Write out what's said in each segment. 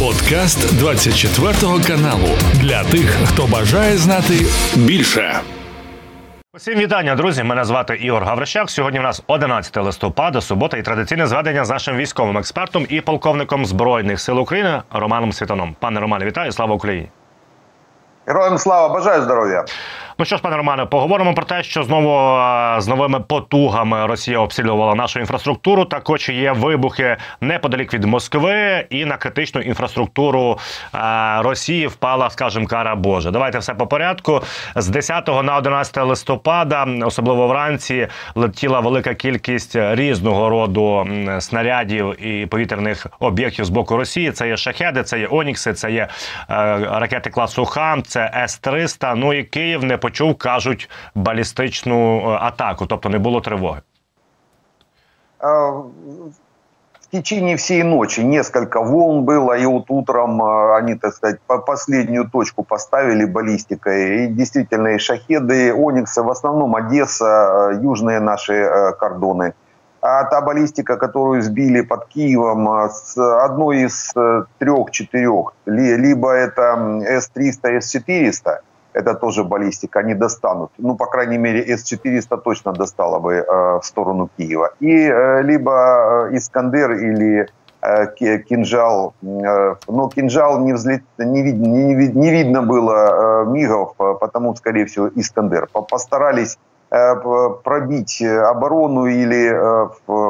Подкаст 24 каналу для тих, хто бажає знати більше. Усім вітання, друзі. Мене звати Ігор Гаврищак. Сьогодні у нас 11 листопада, субота і традиційне зведення з нашим військовим експертом і полковником збройних сил України Романом Світаном. Пане Романе, вітаю! Слава Україні! Героям слава бажаю здоров'я. Ну що ж, пане Романе, поговоримо про те, що знову з новими потугами Росія обстрілювала нашу інфраструктуру. Також є вибухи неподалік від Москви, і на критичну інфраструктуру Росії впала, скажімо, кара Божа. Давайте все по порядку. З 10 на 11 листопада, особливо вранці, летіла велика кількість різного роду снарядів і повітряних об'єктів з боку Росії. Це є шахеди, це є Онікси, це є ракети класу Хан, це С 300 Ну і Київ не почув, кажуть, балістичну атаку, тобто не було тривоги. В течение всей ночи несколько волн было, и вот утром они, так сказать, последнюю точку поставили баллистикой. И действительно, и шахеды, Ониксы, в основном Одесса, южные наши кордоны. А та баллистика, которую сбили под Киевом, одной из трех-четырех, либо это С-300, С-400, это тоже баллистика, они достанут. Ну, по крайней мере, С-400 точно достала бы э, в сторону Киева. И э, либо э, Искандер или э, кинжал. Э, но кинжал не, взлет, не, вид, не, не видно было э, мигов, э, потому, скорее всего, Искандер. Постарались э, пробить оборону или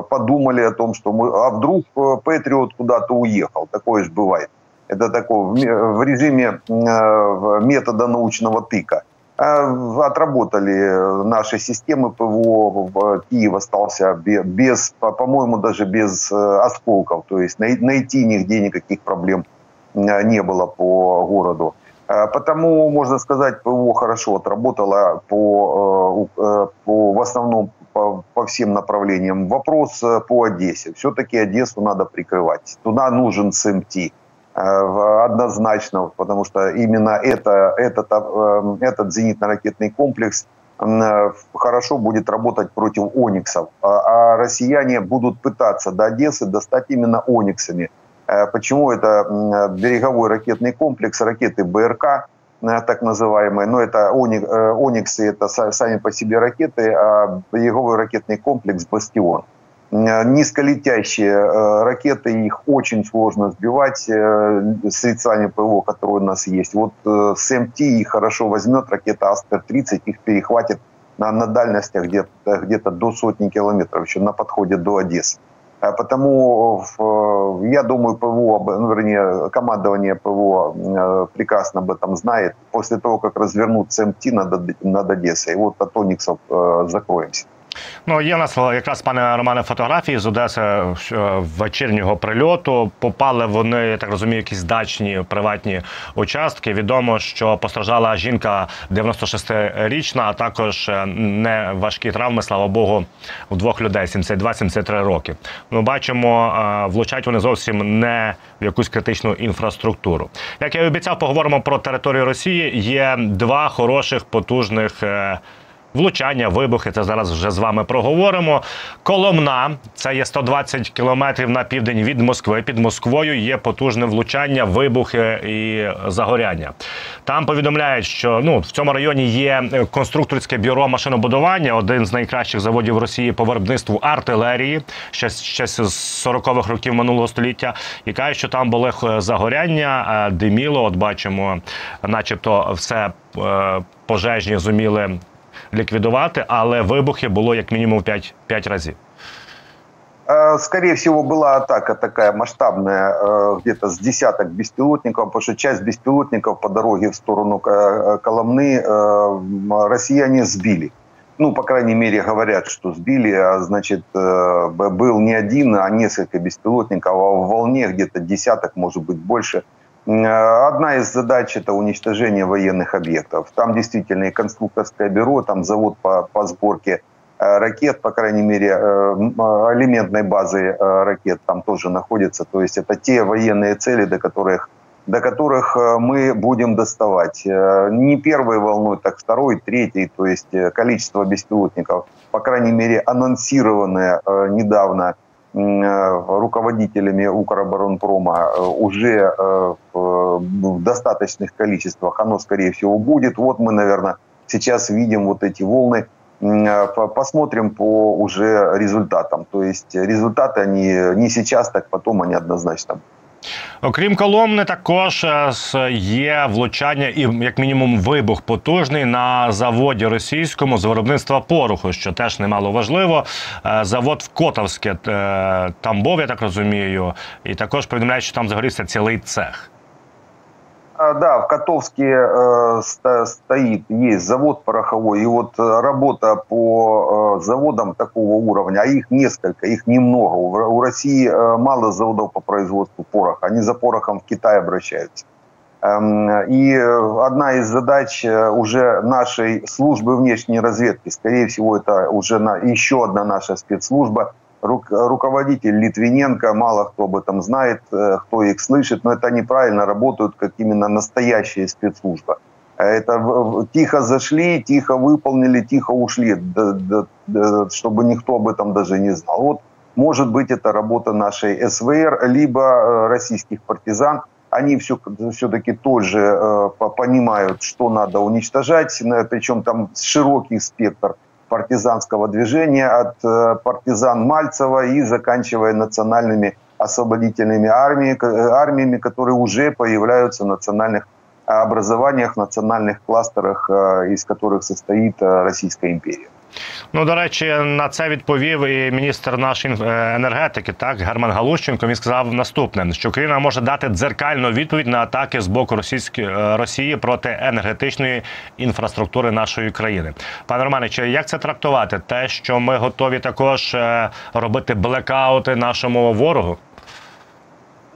подумали о том, что мы, а вдруг Патриот куда-то уехал. Такое же бывает. Это такое в режиме э, метода научного тыка. Э, отработали наши системы ПВО. Киев остался без, по-моему, даже без э, осколков. То есть найти нигде никаких проблем не было по городу. Потому, можно сказать, ПВО хорошо отработало по, по, в основном по, по всем направлениям. Вопрос по Одессе. Все-таки Одессу надо прикрывать. Туда нужен СМТ. Э, однозначно, потому что именно это, этот, э, этот зенитно-ракетный комплекс э, хорошо будет работать против «Ониксов». А, а россияне будут пытаться до Одессы достать именно «Ониксами». Почему это береговой ракетный комплекс, ракеты БРК, так называемые, но это «Ониксы» — это сами по себе ракеты, а береговой ракетный комплекс «Бастион». Э, низколетящие э, ракеты, их очень сложно сбивать э, средствами ПВО, которые у нас есть. Вот с МТ их хорошо возьмет, ракета Астер-30 их перехватит на, на дальностях где-то где до сотни километров, еще на подходе до Одессы. А потому я думаю, ПВО, ну, вернее, командование ПВО прекрасно об этом знает. После того, как развернут СМТ над, над Одессой, вот от Ониксов закроемся. Ну, є у нас якраз пане Романе фотографії з Одеси е, вечірнього прильоту. Попали вони, я так розумію, якісь дачні приватні участки. Відомо, що постраждала жінка 96-річна, а також е, не важкі травми, слава Богу, у двох людей 72-73 роки. Ми бачимо, е, влучать вони зовсім не в якусь критичну інфраструктуру. Як я і обіцяв, поговоримо про територію Росії. Є два хороших потужних. Влучання, вибухи, це зараз вже з вами проговоримо. Коломна, це є 120 кілометрів на південь від Москви. Під Москвою є потужне влучання, вибухи і загоряння. Там повідомляють, що ну в цьому районі є конструкторське бюро машинобудування, один з найкращих заводів Росії по виробництву артилерії, ще, ще з 40-х років минулого століття. І кажуть, що там були загоряння, диміло. От бачимо, начебто, все е, пожежні зуміли ліквідувати, але вибухи було як мінімум 5, 5 разів. Скорее всего, была атака такая масштабная, где-то с десяток беспилотников, потому что часть беспилотников по дороге в сторону Коломны россияне сбили. Ну, по крайней мере, говорят, что сбили, а значит, был не один, а несколько беспилотников, а в волне где-то десяток, может быть, больше – Одна из задач – это уничтожение военных объектов. Там действительно и конструкторское бюро, там завод по, по сборке э, ракет, по крайней мере, э, элементной базы э, ракет там тоже находится. То есть это те военные цели, до которых, до которых мы будем доставать. Не первой волной, так второй, третьей. То есть количество беспилотников, по крайней мере, анонсированное недавно – руководителями Укроборонпрома уже в достаточных количествах, оно, скорее всего, будет. Вот мы, наверное, сейчас видим вот эти волны посмотрим по уже результатам. То есть результаты они не сейчас, так потом они однозначно будут. Окрім Коломни, також е, є влучання і як мінімум вибух потужний на заводі російському з виробництва пороху, що теж немало важливо. Е, завод в Котовське е, Тамбов, я так розумію, і також повідомляють, що там загорівся цілий цех. А, да, в Котовске э, стоит, есть завод пороховой, и вот э, работа по э, заводам такого уровня, а их несколько, их немного. У России мало заводов по производству пороха, они за порохом в Китай обращаются. Эм, и одна из задач уже нашей службы внешней разведки, скорее всего, это уже на, еще одна наша спецслужба – руководитель Литвиненко, мало кто об этом знает, э, кто их слышит, но это неправильно работают, как именно настоящая спецслужба. Это тихо зашли, тихо выполнили, тихо ушли, чтобы никто об этом даже не знал. Вот, может быть, это работа нашей СВР, либо э, российских партизан. Они все, все-таки тоже э, понимают, что надо уничтожать, причем там широкий спектр – партизанского движения от э, партизан Мальцева и заканчивая национальными освободительными армиями, э, армиями которые уже появляются в национальных образованиях, национальных кластерах, э, из которых состоит Российская империя. Ну, до речі, на це відповів і міністр нашої е, енергетики, так Герман Галущенко. Він сказав наступне: що Україна може дати дзеркальну відповідь на атаки з боку російської е, Росії проти енергетичної інфраструктури нашої країни. Пане Романе, чи як це трактувати? Те, що ми готові також е, робити блекаути нашому ворогу?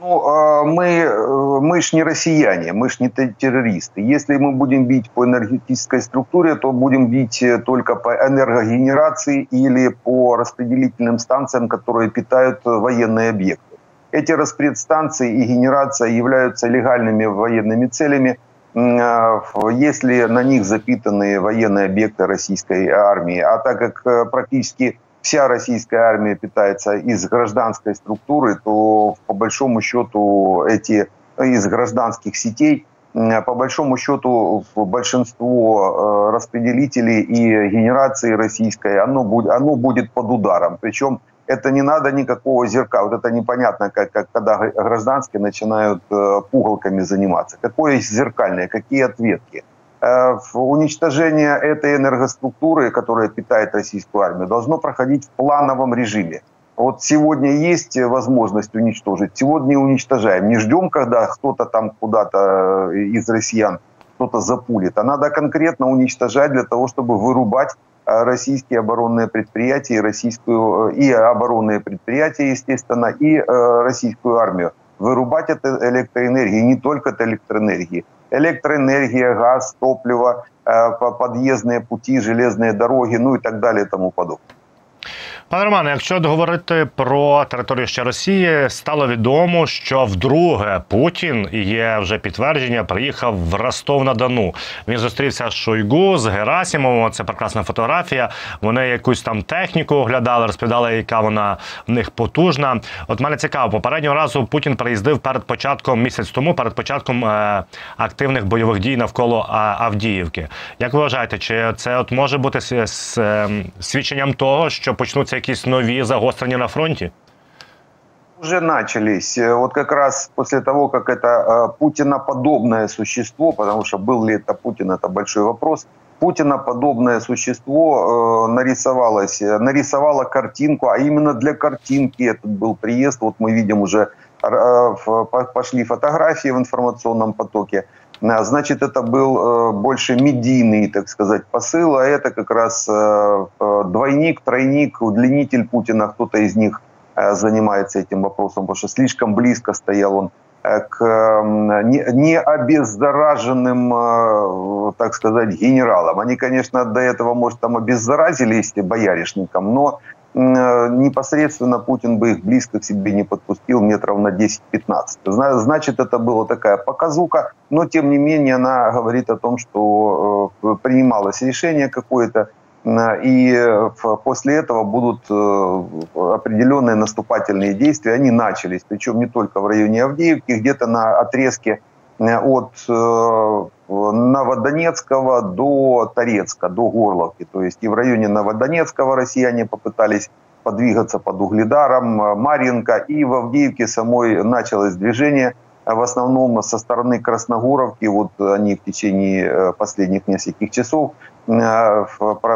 Ну, а мы, э, мы ж не россияне, мы ж не террористы. Если мы будем бить по энергетической структуре, то будем бить э, только по энергогенерации или по распределительным станциям, которые питают военные объекты. Эти распредстанции и генерация являются легальными военными целями, а, если на них запитаны военные объекты российской армии. А так как э, практически вся российская армия питается из гражданской структуры, то по большому счету эти из гражданских сетей, по большому счету большинство э, распределителей и генерации российской, оно будет, оно будет под ударом. Причем это не надо никакого зерка. Вот это непонятно, как, как когда гражданские начинают э, пугалками заниматься. Какое зеркальное, какие ответки. Э, уничтожение этой энергоструктуры, которая питает российскую армию, должно проходить в плановом режиме. Вот сегодня есть возможность уничтожить, сегодня уничтожаем. Не ждем, когда кто-то там куда-то э, из россиян кто-то запулит, а надо конкретно уничтожать для того, чтобы вырубать э, российские оборонные предприятия, российскую и оборонные предприятия, естественно, и российскую армию. Вырубать это электроэнергии, не только от электроэнергии электроэнергия, газ, топливо, э, подъездные пути, железные дороги, ну и так далее и тому подобное. Пане Романе, якщо говорити про територію ще Росії, стало відомо, що вдруге Путін є вже підтвердження, приїхав в Ростов на Дону. Він зустрівся з Шойгу з Герасімовим. Це прекрасна фотографія. Вони якусь там техніку оглядали, розповідали, яка вона в них потужна. От мене цікаво, попереднього разу Путін приїздив перед початком місяць тому, перед початком е активних бойових дій навколо Авдіївки. Як ви вважаєте, чи це от може бути ем, свідченням того, що почнуться якісь нові загострення на фронті? Уже начались. Вот как раз после того, как это э, Путиноподобное существо, потому что был ли это Путин, это большой вопрос, Путиноподобное существо э, нарисовалось, нарисовало картинку, а именно для картинки этот был приезд. Вот мы видим уже э, пошли фотографии в информационном потоке. Э, значит, это был э, больше медийный, так сказать, посыл, а это как раз э, двойник, тройник, удлинитель Путина, кто-то из них занимается этим вопросом, потому что слишком близко стоял он к необеззараженным, так сказать, генералам. Они, конечно, до этого, может, там обеззаразили, если бояришникам, но Э, непосредственно Путин бы их близко к себе не подпустил метров на 10-15. Значит, это была такая показуха, но тем не менее она говорит о том, что э, принималось решение какое-то, и после этого будут определенные наступательные действия. Они начались, причем не только в районе Авдеевки, где-то на отрезке от Новодонецкого до Торецка, до Горловки. То есть и в районе Новодонецкого россияне попытались подвигаться под Угледаром, Марьинка, и в Авдеевке самой началось движение, в основном со стороны Красногоровки, вот они в течение э, последних нескольких часов э,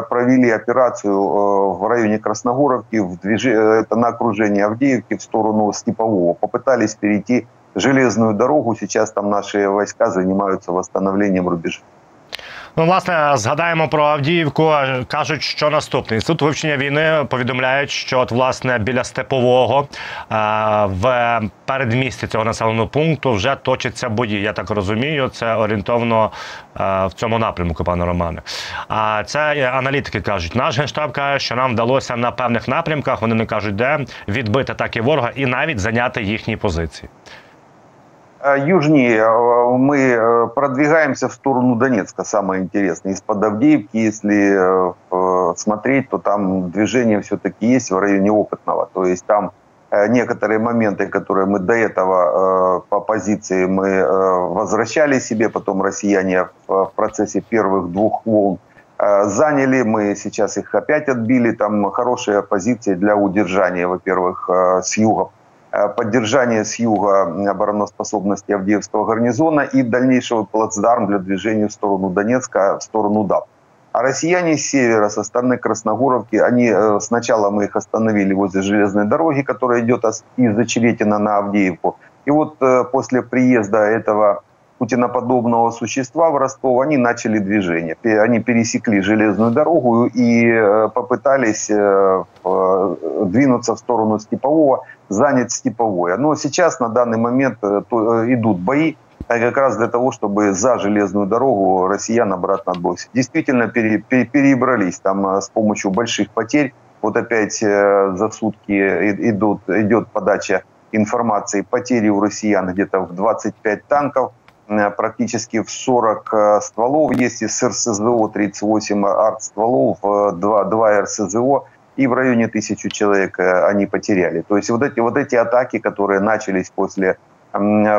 провели операцию э, в районе Красногоровки, в движ... это на окружение Авдеевки в сторону Степового. Попытались перейти железную дорогу. Сейчас там наши войска занимаются восстановлением рубежа. Ну, власне, згадаємо про Авдіївку. Кажуть, що наступне інститут вивчення війни повідомляють, що от власне біля степового в передмісті цього населеного пункту вже точаться бої. Я так розумію, це орієнтовно в цьому напрямку, пане Романе. А це аналітики кажуть, наш генштаб каже, що нам вдалося на певних напрямках. Вони не кажуть, де відбити атаки ворога і навіть зайняти їхні позиції. Э, южнее э, мы э, продвигаемся в сторону Донецка, самое интересное. Из-под Авдеевки, если смотреть, то там движение все-таки есть в районе Опытного. То есть там некоторые моменты, которые мы до этого по позиции мы возвращали себе, потом россияне в процессе первых двух волн заняли, мы сейчас их опять отбили, там хорошие позиции для удержания, во-первых, с юга Э, поддержание с юга обороноспособности Авдеевского гарнизона и дальнейшего плацдарм для движения в сторону Донецка, в сторону ДАП. А россияне с севера, со стороны Красногоровки, они э, сначала мы их остановили возле железной дороги, которая идет из Очеретина на Авдеевку. И вот э, после приезда этого путиноподобного существа в Ростов, они начали движение. Они пересекли железную дорогу и попытались двинуться в сторону Степового, занять Степовое. Но сейчас на данный момент э, э, идут бои как раз для того, чтобы за железную дорогу россиян обратно отбросить. Действительно пере, пере, перебрались там э, с помощью больших потерь. Вот опять за сутки идут, идет подача информации. Потери у россиян где-то в 25 танков, практически в 40 стволов. Есть из РСЗО 38 артстволов, 2, 2 РСЗО и в районе тысячи человек э, они потеряли. То есть вот эти, вот эти атаки, которые начались после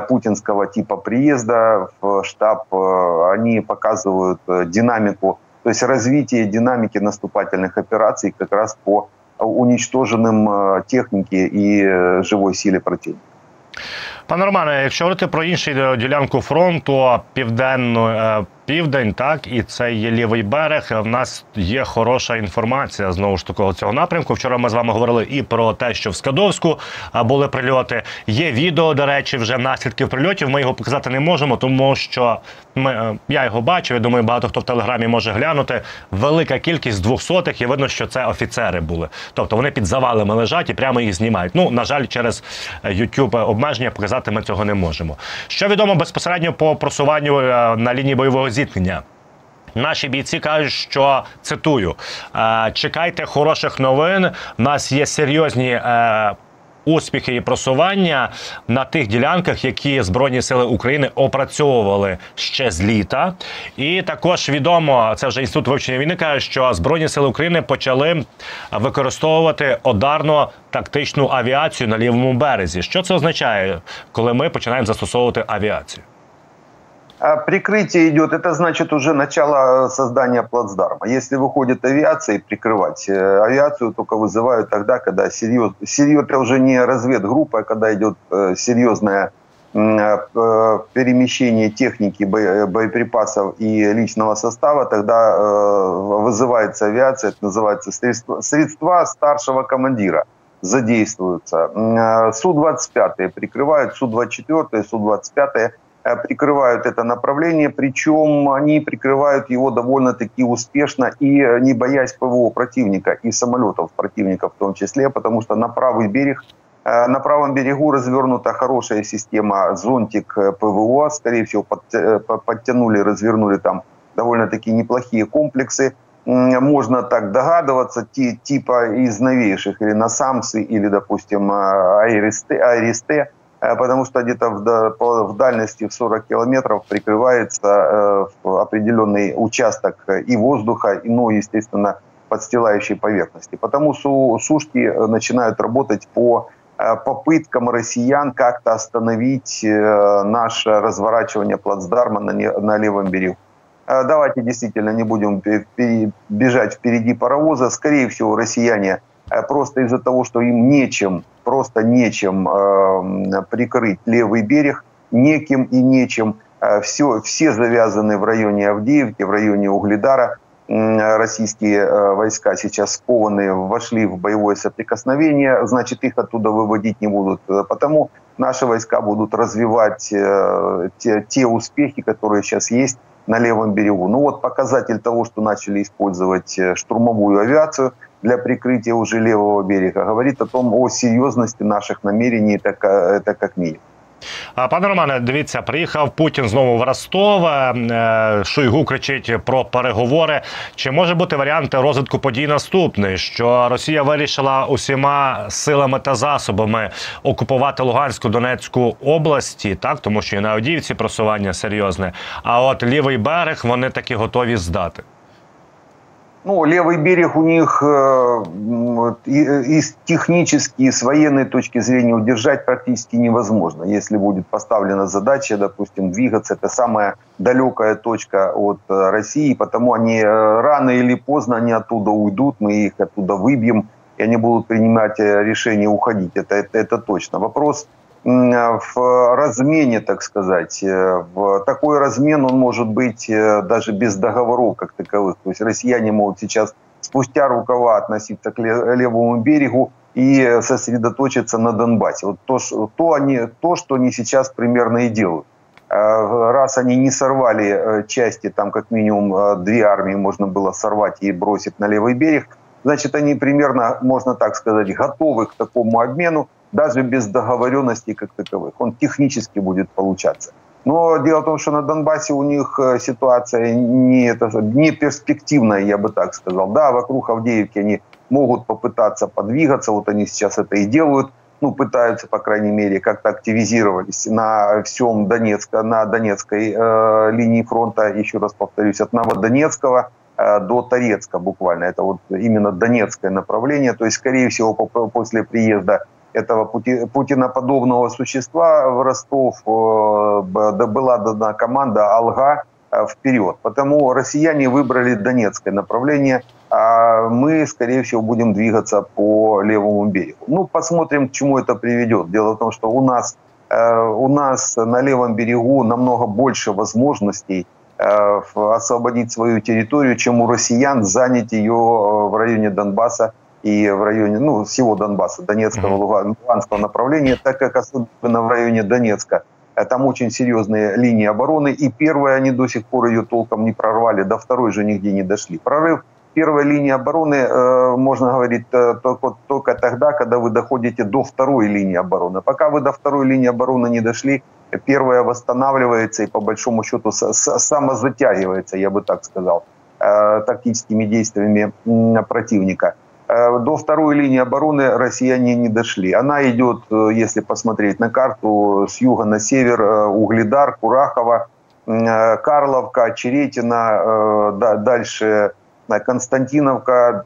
путинского типа приезда в штаб, э, они показывают э, динамику, то есть развитие динамики наступательных операций как раз по уничтоженным технике и живой силе противника. Пане Романе, якщо говорити про іншу ділянку фронту, південну південь, так і це є лівий берег. В нас є хороша інформація знову ж такого цього напрямку. Вчора ми з вами говорили і про те, що в Скадовську були прильоти. Є відео, до речі, вже наслідків прильотів. Ми його показати не можемо, тому що ми е, я його бачив. Я думаю, багато хто в телеграмі може глянути. Велика кількість двохсотих і видно, що це офіцери були. Тобто вони під завалами лежать і прямо їх знімають. Ну на жаль, через YouTube обмеження показати ми цього не можемо. Що відомо безпосередньо по просуванню е, на лінії бойового зіткнення. Наші бійці кажуть, що цитую: «Е, чекайте хороших новин. У нас є серйозні. Успіхи і просування на тих ділянках, які збройні сили України опрацьовували ще з літа, і також відомо це вже інститут вивчення війни каже, що збройні сили України почали використовувати одарно тактичну авіацію на лівому березі. Що це означає, коли ми починаємо застосовувати авіацію? А прикрытие идет, это значит уже начало создания плацдарма. Если выходит авиация, прикрывать э, авиацию только вызывают тогда, когда серьез, серьез это уже не разведгруппа, а когда идет э, серьезное э, перемещение техники, боеприпасов и личного состава, тогда вызывается авиация, это называется средства, средства старшего командира задействуются. Су-25 прикрывают, Су-24, Су-25 Э, прикрывают это направление, причем они прикрывают его довольно-таки успешно и э, не боясь ПВО противника и самолетов противника в том числе, потому что на правый берег э, на правом берегу развернута хорошая система зонтик ПВО, скорее всего подтянули, развернули там довольно-таки неплохие комплексы. Можно так догадываться, типа из новейших, или на Самсы, или, допустим, Э, потому что где-то в, дальности в 40 километров прикрывается э, определенный участок и воздуха, и, ну, естественно, подстилающей поверхности. Потому что сушки начинают работать по попыткам россиян как-то остановить наше разворачивание плацдарма на левом берегу. Давайте действительно не будем бежать впереди паровоза. Скорее всего, россияне просто из-за того, что им нечем, просто нечем прикрыть левый берег, неким и нечем – все, все завязаны в районе Авдеевки, в районе Угледара. Российские э, войска сейчас скованы, вошли в боевое соприкосновение, значит, их оттуда выводить не будут. Потому наши войска будут развивать э, те, те успехи, которые сейчас есть на левом берегу. Ну вот показатель того, что начали использовать э, штурмовую авиацию для прикрытия уже левого берега, говорит о том, о серьезности наших намерений, это, это как минимум. Пане Романе, дивіться, приїхав Путін знову в Ростов. Е, Шойгу кричить про переговори. Чи може бути варіант розвитку подій наступний? Що Росія вирішила усіма силами та засобами окупувати Луганську Донецьку області, так тому що і на Авдіївці просування серйозне. А от лівий берег вони таки готові здати. Ну, левый берег у них э, и, и технически, и с военной точки зрения удержать практически невозможно. Если будет поставлена задача, допустим, двигаться, это самая далекая точка от э, России, потому они э, рано или поздно они оттуда уйдут, мы их оттуда выбьем, и они будут принимать решение уходить. Это, это, это точно. Вопрос в размене, так сказать. Э, в такой размен он может быть э, даже без договоров как таковых. То есть россияне могут сейчас спустя рукава относиться к левому берегу и сосредоточиться на Донбассе. Вот то, то, они, то, что они сейчас примерно и делают. Э, раз они не сорвали части, там как минимум две армии можно было сорвать и бросить на левый берег, значит, они примерно, можно так сказать, готовы к такому обмену даже без договоренностей как таковых. Он технически будет получаться. Но дело в том, что на Донбассе у них э, ситуация не, это, не перспективная, я бы так сказал. Да, вокруг Авдеевки они могут попытаться подвигаться, вот они сейчас это и делают, ну, пытаются, по крайней мере, как-то активизировались на всем Донецка, на Донецкой э, линии фронта, еще раз повторюсь, от Новодонецкого э, до Торецка буквально. Это вот именно донецкое направление. То есть, скорее всего, по, после приезда этого пути, путиноподобного существа в Ростов э, была дана команда «Алга» э, вперед. Потому россияне выбрали Донецкое направление, а мы, скорее всего, будем двигаться по левому берегу. Ну, посмотрим, к чему это приведет. Дело в том, что у нас, э, у нас на левом берегу намного больше возможностей освободить свою территорию, чем у россиян занять ее в районе Донбасса и в районе, ну, всего Донбасса, Донецкого. Луганского направления, так как особенно в районе Донецка э, там очень серьезные линии обороны, и первые они до сих пор ее толком не прорвали, до второй же нигде не дошли. Прорыв первой линии обороны, э, можно говорить, э, только, только тогда, когда вы доходите до второй линии обороны. Пока вы до второй линии обороны не дошли, первая восстанавливается и по большому счету самозатягивается, я бы так сказал, э, тактическими действиями противника. Э, до второй линии обороны россияне не дошли. Она идет, э, если посмотреть на карту, с юга на север, э, Угледар, Курахова, Карловка, Черетина, дальше Константиновка,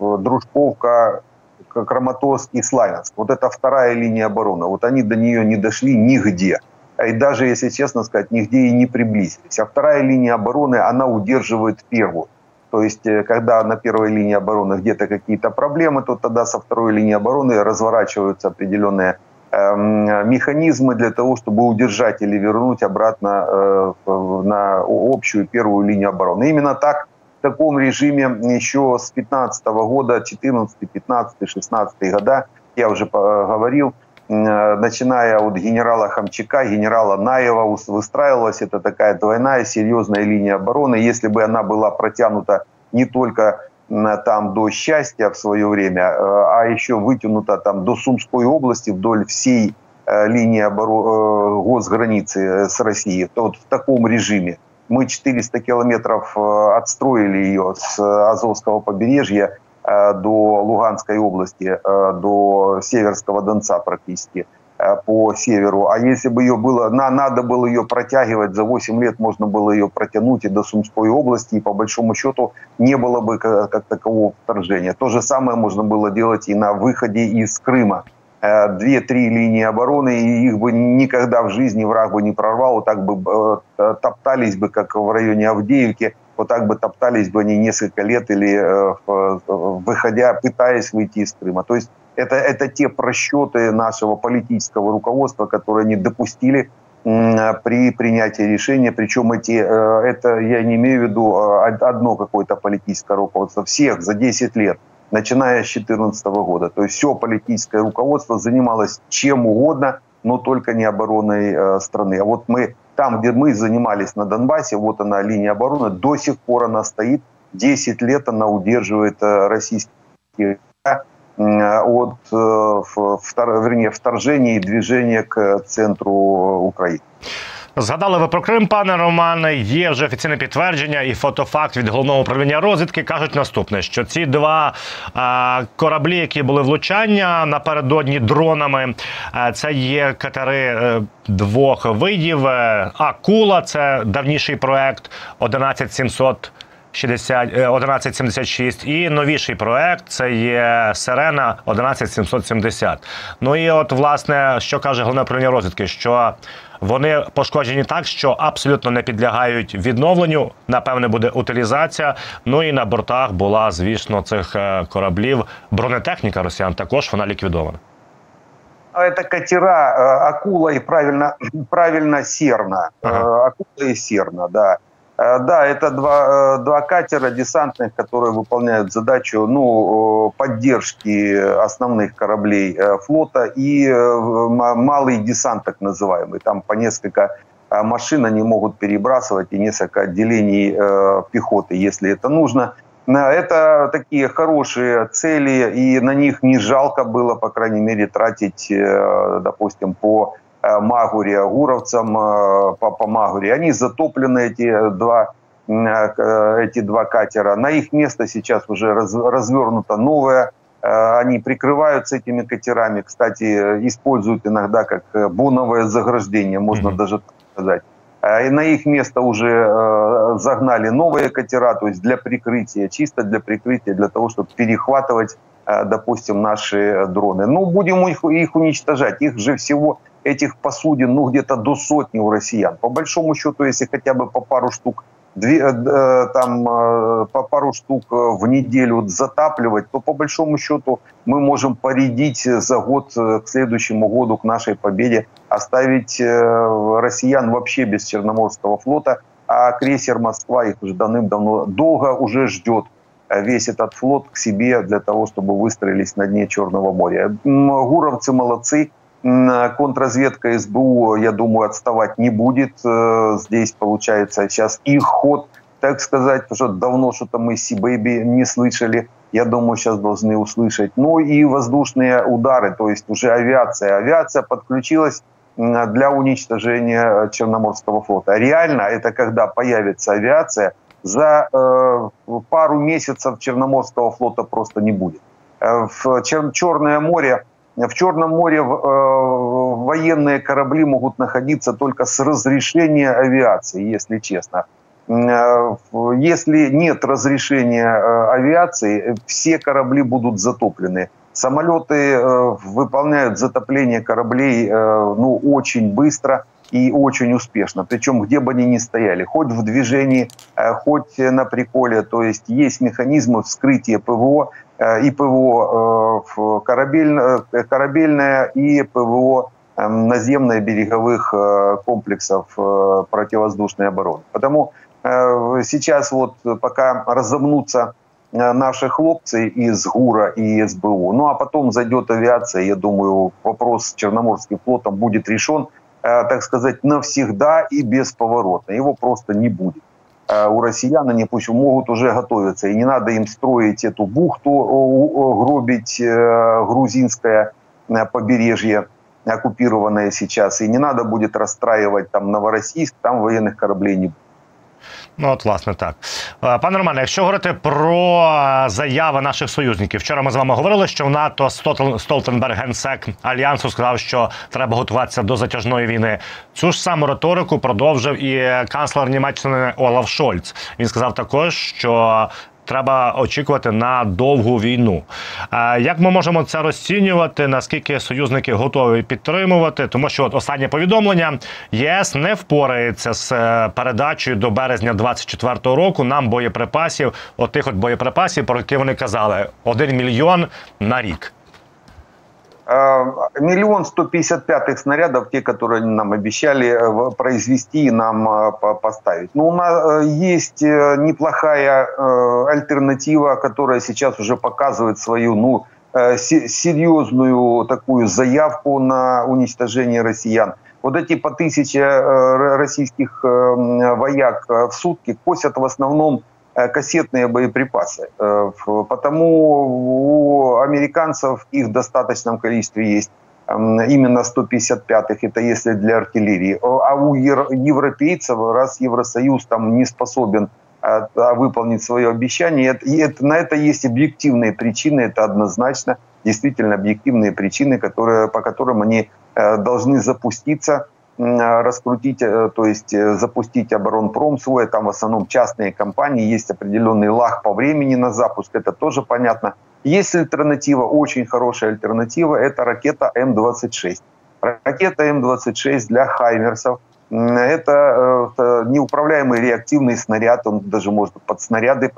Дружковка, Краматорск и Славянск. Вот это вторая линия обороны. Вот они до нее не дошли нигде. И даже, если честно сказать, нигде и не приблизились. А вторая линия обороны, она удерживает первую. То есть, э, когда на первой линии обороны где-то какие-то проблемы, то тогда со второй линии обороны разворачиваются определенные эм, механизмы для того, чтобы удержать или вернуть обратно э, на общую первую линию обороны. Именно так, в таком режиме еще с 15 года, 14, 15, 16 года, я уже говорил, э, начиная от генерала Хамчака, генерала Наева, выстраивалась это такая двойная серьезная линия обороны. Если бы она была протянута не только там до счастья в свое время, э, а еще вытянута там до Сумской области вдоль всей э, линии оборон... госграницы с Россией, то вот в таком режиме. Мы 400 километров отстроили ее с Азовского побережья до Луганской области, до Северского Донца практически. по северу. А если бы ее было, на, надо было ее протягивать, за 8 лет можно было ее протянуть и до Сумской области, и по большому счету не было бы как, как такового вторжения. То же самое можно было делать и на выходе из Крыма. Две-три линии обороны, и их бы никогда в жизни враг бы не прорвал, вот так бы топтались бы, как в районе Авдеевки, вот так бы топтались бы они несколько лет или выходя, пытаясь выйти из Крыма. То есть это, это те просчеты нашего политического руководства, которые они допустили при принятии решения. Причем эти, э, это я не имею в виду э, одно какое-то политическое руководство, всех за 10 лет, начиная с 2014 года. То есть все политическое руководство занималось чем угодно, но только не обороной э, страны. А вот мы там, где мы занимались на Донбассе, вот она линия обороны, до сих пор она стоит. 10 лет она удерживает российские от э, вернее, вторжения і движення к центру України. Згадали ви про Крим, пане Романе. Є вже офіційне підтвердження і фотофакт від головного управління розвідки кажуть наступне: що ці два а, кораблі, які були влучання напередодні дронами, а, це є катери е, двох видів. Е, Акула це давніший проект 11700 60, 1176 і новіший проект це є Сирена 11770. Ну і от, власне, що каже головне управління розвідки, що вони пошкоджені так, що абсолютно не підлягають відновленню. Напевне, буде утилізація. Ну і на бортах була, звісно, цих е, кораблів бронетехніка росіян. Також вона ліквідована. Это катера е, акула и правильно, правильно серна. Ага. Е, акула и серна, да. Э, да, это два, э, два катера десантных, которые выполняют задачу ну, поддержки основных кораблей э, флота и малый десант, так называемый. Там по несколько машин они могут перебрасывать и несколько отделений пехоты, если это нужно. Это такие хорошие цели, и на них не жалко было, по крайней мере, тратить, допустим, по Э, Магуре, Гуровцам э, по, по Магуре. Они затоплены, эти два, э, эти два катера. На их место сейчас уже раз, развернуто новое. Они прикрываются этими катерами. Кстати, используют иногда как боновое заграждение, можно mm-hmm. даже так сказать. И на их место уже загнали новые катера, то есть для прикрытия, чисто для прикрытия, для того, чтобы перехватывать, допустим, наши дроны. Ну, будем их, их уничтожать. Их же всего этих посудин, ну, где-то до сотни у россиян. По большому счету, если хотя бы по пару штук две, э, э там э, по пару штук э, в неделю затапливать, то по большому счету мы можем поредить за год э, к следующему году, к нашей победе, оставить э, россиян вообще без Черноморского флота, а крейсер Москва их уже давным-давно долго уже ждет весь этот флот к себе для того, чтобы выстроились на дне Черного моря. Гуровцы молодцы, контрразведка СБУ, я думаю, отставать не будет. Э, здесь, получается, сейчас их ход, так сказать, что давно что-то мы с Бэйби не слышали. Я думаю, сейчас должны услышать. Ну и воздушные удары, то есть уже авиация. Авиация подключилась для уничтожения Черноморского флота. Реально, это когда появится авиация, за э, пару месяцев Черноморского флота просто не будет. Э, в Черное море в Черном море э, военные корабли могут находиться только с разрешения авиации, если честно. Э, если нет разрешения э, авиации, все корабли будут затоплены. Самолеты выполняют затопление кораблей ну, очень быстро и очень успешно. Причем где бы они ни стояли, хоть в движении, хоть на приколе. То есть есть механизмы вскрытия ПВО, и ПВО э, корабельное, э, корабельное и ПВО эм, наземное береговых комплексов противовоздушной обороны. Потому сейчас вот пока разомнутся наши хлопцы из ГУРа и СБУ, ну а потом зайдет авиация, я думаю, вопрос с Черноморским флотом будет решен, так сказать, навсегда и бесповоротно. Его просто не будет. У россиян, они пусть могут уже готовиться. И не надо им строить эту бухту, гробить грузинское побережье, оккупированное сейчас. И не надо будет расстраивать там Новороссийск, там военных кораблей не будет. Ну, от, власне, так. Е, пане Романе, якщо говорити про е, заяви наших союзників, вчора ми з вами говорили, що в НАТО Столтенберг генсек альянсу сказав, що треба готуватися до затяжної війни. Цю ж саму риторику продовжив і канцлер Німеччини Олаф Шольц. Він сказав також, що треба очікувати на довгу війну. Як ми можемо це розцінювати? Наскільки союзники готові підтримувати? Тому що от останнє повідомлення ЄС не впорається з е, передачею до березня 24-го року нам боєприпасів, отих от боєприпасів, про які вони казали, один мільйон на рік. Э, миллион сто пятьдесят пятых снарядов, те, которые они нам обещали э, произвести и нам э, поставить. Но у нас есть неплохая альтернатива, которая сейчас уже показывает свою, ну, серьезную такую заявку на уничтожение россиян. Вот эти по тысяче российских вояк в сутки косят в основном кассетные боеприпасы. Э, потому у американцев их в достаточном количестве есть именно 155-х, это если для артиллерии. А у европейцев, раз Евросоюз там не способен э, выполнить свое обещание, на это есть объективные причины, это однозначно, действительно объективные причины, которые, по которым они должны запуститься раскрутить, э, то есть э, запустить оборонпром свой, там в основном частные компании, есть определенный лаг по времени на запуск, это тоже понятно. Есть альтернатива, очень хорошая альтернатива, это ракета М-26. Ракета М-26 для хаймерсов, это э, неуправляемый реактивный снаряд, он даже может под снаряды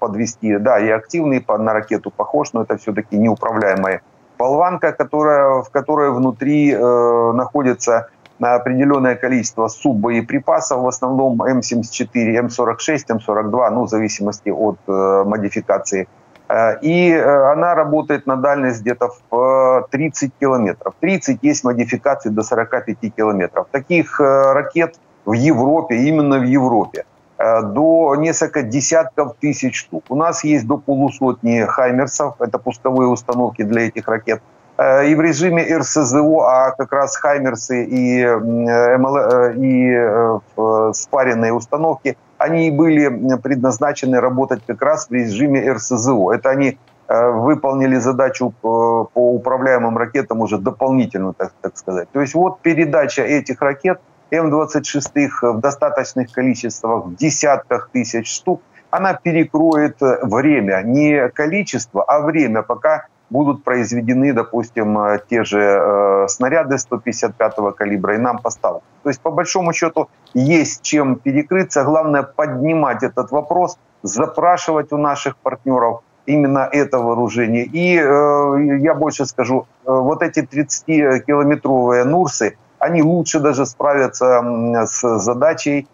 подвести. Да, и активный на ракету похож, но это все-таки неуправляемая болванка, которая, в которой внутри э, находится на определенное количество суббоеприпасов, в основном М74, М46, М42, ну, в зависимости от э, модификации. Э, и э, она работает на дальность где-то в 30 километров. 30 есть модификации до 45 километров. Таких э, ракет в Европе, именно в Европе, э, до несколько десятков тысяч штук. У нас есть до полусотни хаймерсов, это пусковые установки для этих ракет. Э, и в режиме РСЗО, а как раз Хаймерсы и, МЛ, э, и э, спаренные установки, они были предназначены работать как раз в режиме РСЗО. Это они выполнили задачу по управляемым ракетам уже дополнительно, так, так сказать. То есть вот передача этих ракет М-26 в достаточных количествах, в десятках тысяч штук, она перекроет время, не количество, а время, пока будут произведены, допустим, э, те же э, снаряды 155-го калибра и нам поставят. То есть, по большому счету, есть чем перекрыться. Главное поднимать этот вопрос, запрашивать у наших партнеров именно это вооружение. И э, я больше скажу, э, вот эти 30-километровые Нурсы, они лучше даже справятся с задачей,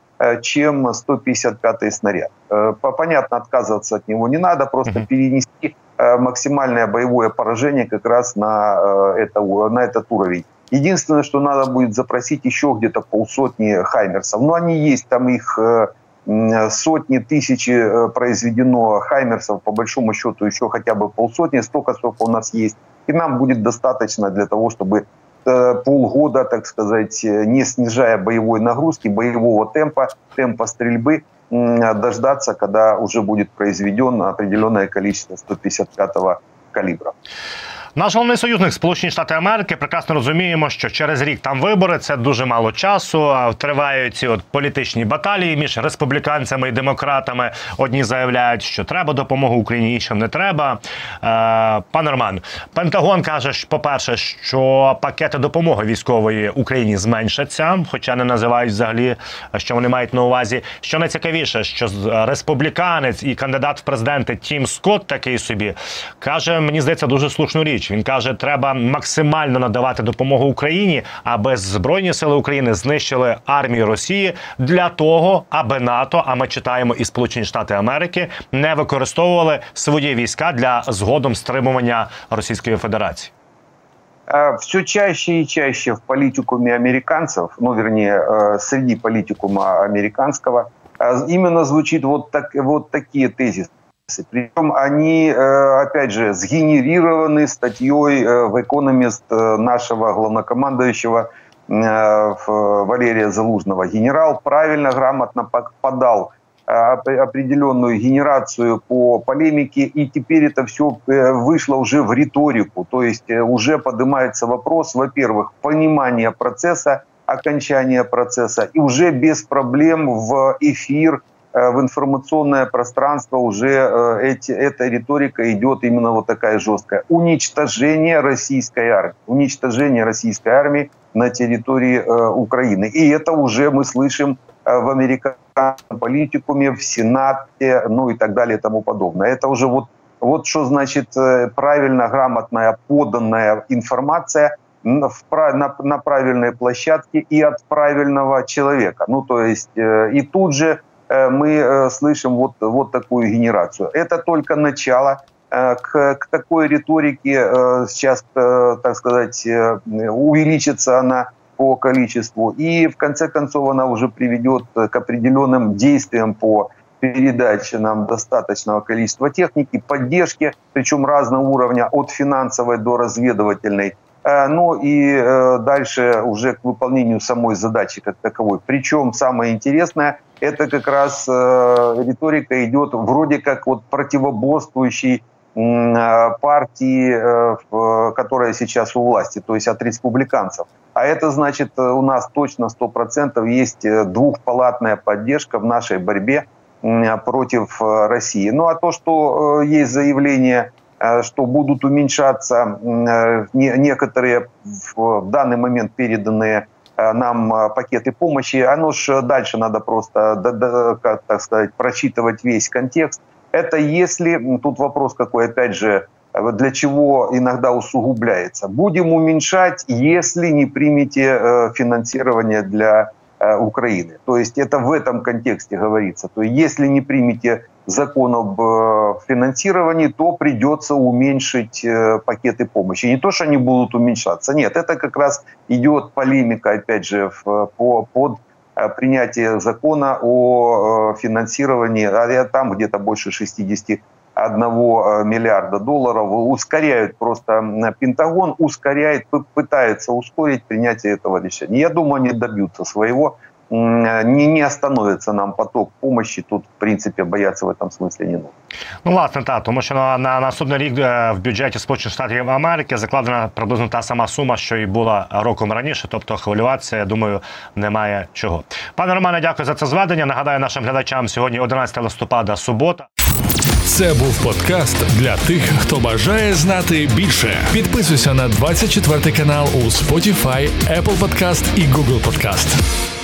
чем 155-й снаряд. Э, понятно, отказываться от него не надо, просто перенести Э, максимальное боевое поражение как раз на, э, это, на этот уровень. Единственное, что надо будет запросить еще где-то полсотни хаймерсов. Но они есть, там их э, сотни, тысячи произведено хаймерсов, по большому счету еще хотя бы полсотни, столько, сколько у нас есть. И нам будет достаточно для того, чтобы полгода, так сказать, не снижая боевой нагрузки, боевого темпа, темпа стрельбы, дождаться, когда уже будет произведено определенное количество 155 калибра. Наш головний союзник Сполучені Штати Америки прекрасно розуміємо, що через рік там вибори це дуже мало часу. Тривають ці от політичні баталії між республіканцями і демократами. Одні заявляють, що треба допомогу Україні, іншим не треба. Е, Пане Роман, Пентагон каже, по перше, що пакети допомоги військової Україні зменшаться, хоча не називають взагалі, що вони мають на увазі. Що найцікавіше, що республіканець і кандидат в президенти Тім Скотт такий собі каже, мені здається, дуже слушну річ. Він каже, треба максимально надавати допомогу Україні, аби збройні сили України знищили армію Росії для того, аби НАТО, а ми читаємо і Сполучені Штати Америки, не використовували свої війська для згодом стримування Російської Федерації. Все чаще и чаще в политикуме американцев, ну, вернее, среди политикума американского, именно звучит вот, так, вот такие тезисы. Причем они, э, опять же, сгенерированы статьей э, в «Экономист» э, нашего главнокомандующего Валерия Залужного. Генерал правильно, грамотно подал определенную генерацию по полемике, и теперь это все вышло уже в риторику. То есть уже поднимается вопрос, во-первых, понимания процесса, окончания процесса, и уже без проблем в эфир в информационное пространство уже э, эти, эта риторика идет именно вот такая жесткая. Уничтожение российской армии. Уничтожение российской армии на территории э, Украины. И это уже мы слышим в американском политикуме, в Сенате, ну и так далее и тому подобное. Это уже вот, вот что значит правильно, грамотная, поданная информация на, на, правильной площадке и от правильного человека. Ну, то есть, и тут же Э, мы э, слышим вот, вот такую генерацию. Это только начало. Э, к, к такой риторике сейчас, так сказать, увеличится она по количеству. И в конце концов она уже приведет к определенным действиям по передаче нам достаточного количества техники, поддержки, причем разного уровня, от финансовой до разведывательной. Ну и дальше уже к выполнению самой задачи как таковой. Причем самое интересное – это как раз э, риторика идет вроде как вот противоборствующей э, партии, э, которая сейчас у власти, то есть от республиканцев. А это значит, э, у нас точно 100% есть э, двухпалатная поддержка в нашей борьбе против э, России. Ну а то, что есть заявление, что будут уменьшаться некоторые в данный момент переданные Э, нам э, пакеты помощи, оно же дальше надо просто, как так сказать, прочитывать весь контекст. Это если, тут вопрос какой, опять же, э, для чего иногда усугубляется. Будем уменьшать, если не примете финансирование для Украины. То есть это в этом контексте говорится. То есть если не примете закон об э, финансировании, то придется уменьшить э, пакеты помощи. Не то, что они будут уменьшаться, нет, это как раз идет полемика, опять же, по, под э, принятие закона о финансировании, а там где-то больше 61 миллиарда долларов, ускоряют просто Пентагон, ускоряет, пытается ускорить принятие этого решения. Я думаю, они добьются своего не, не остановится нам поток помощи. Тут, в принципі, бояться в этом смысле не нужно. Ну, власне, так, тому що на, на наступний рік е, в бюджеті Сполучених Штатів Америки закладена приблизно та сама сума, що і була роком раніше. Тобто хвилюватися, я думаю, немає чого. Пане Романе, дякую за це зведення. Нагадаю нашим глядачам сьогодні 11 листопада, субота. Це був подкаст для тих, хто бажає знати більше. Підписуйся на 24 канал у Spotify, Apple Podcast і Google Podcast.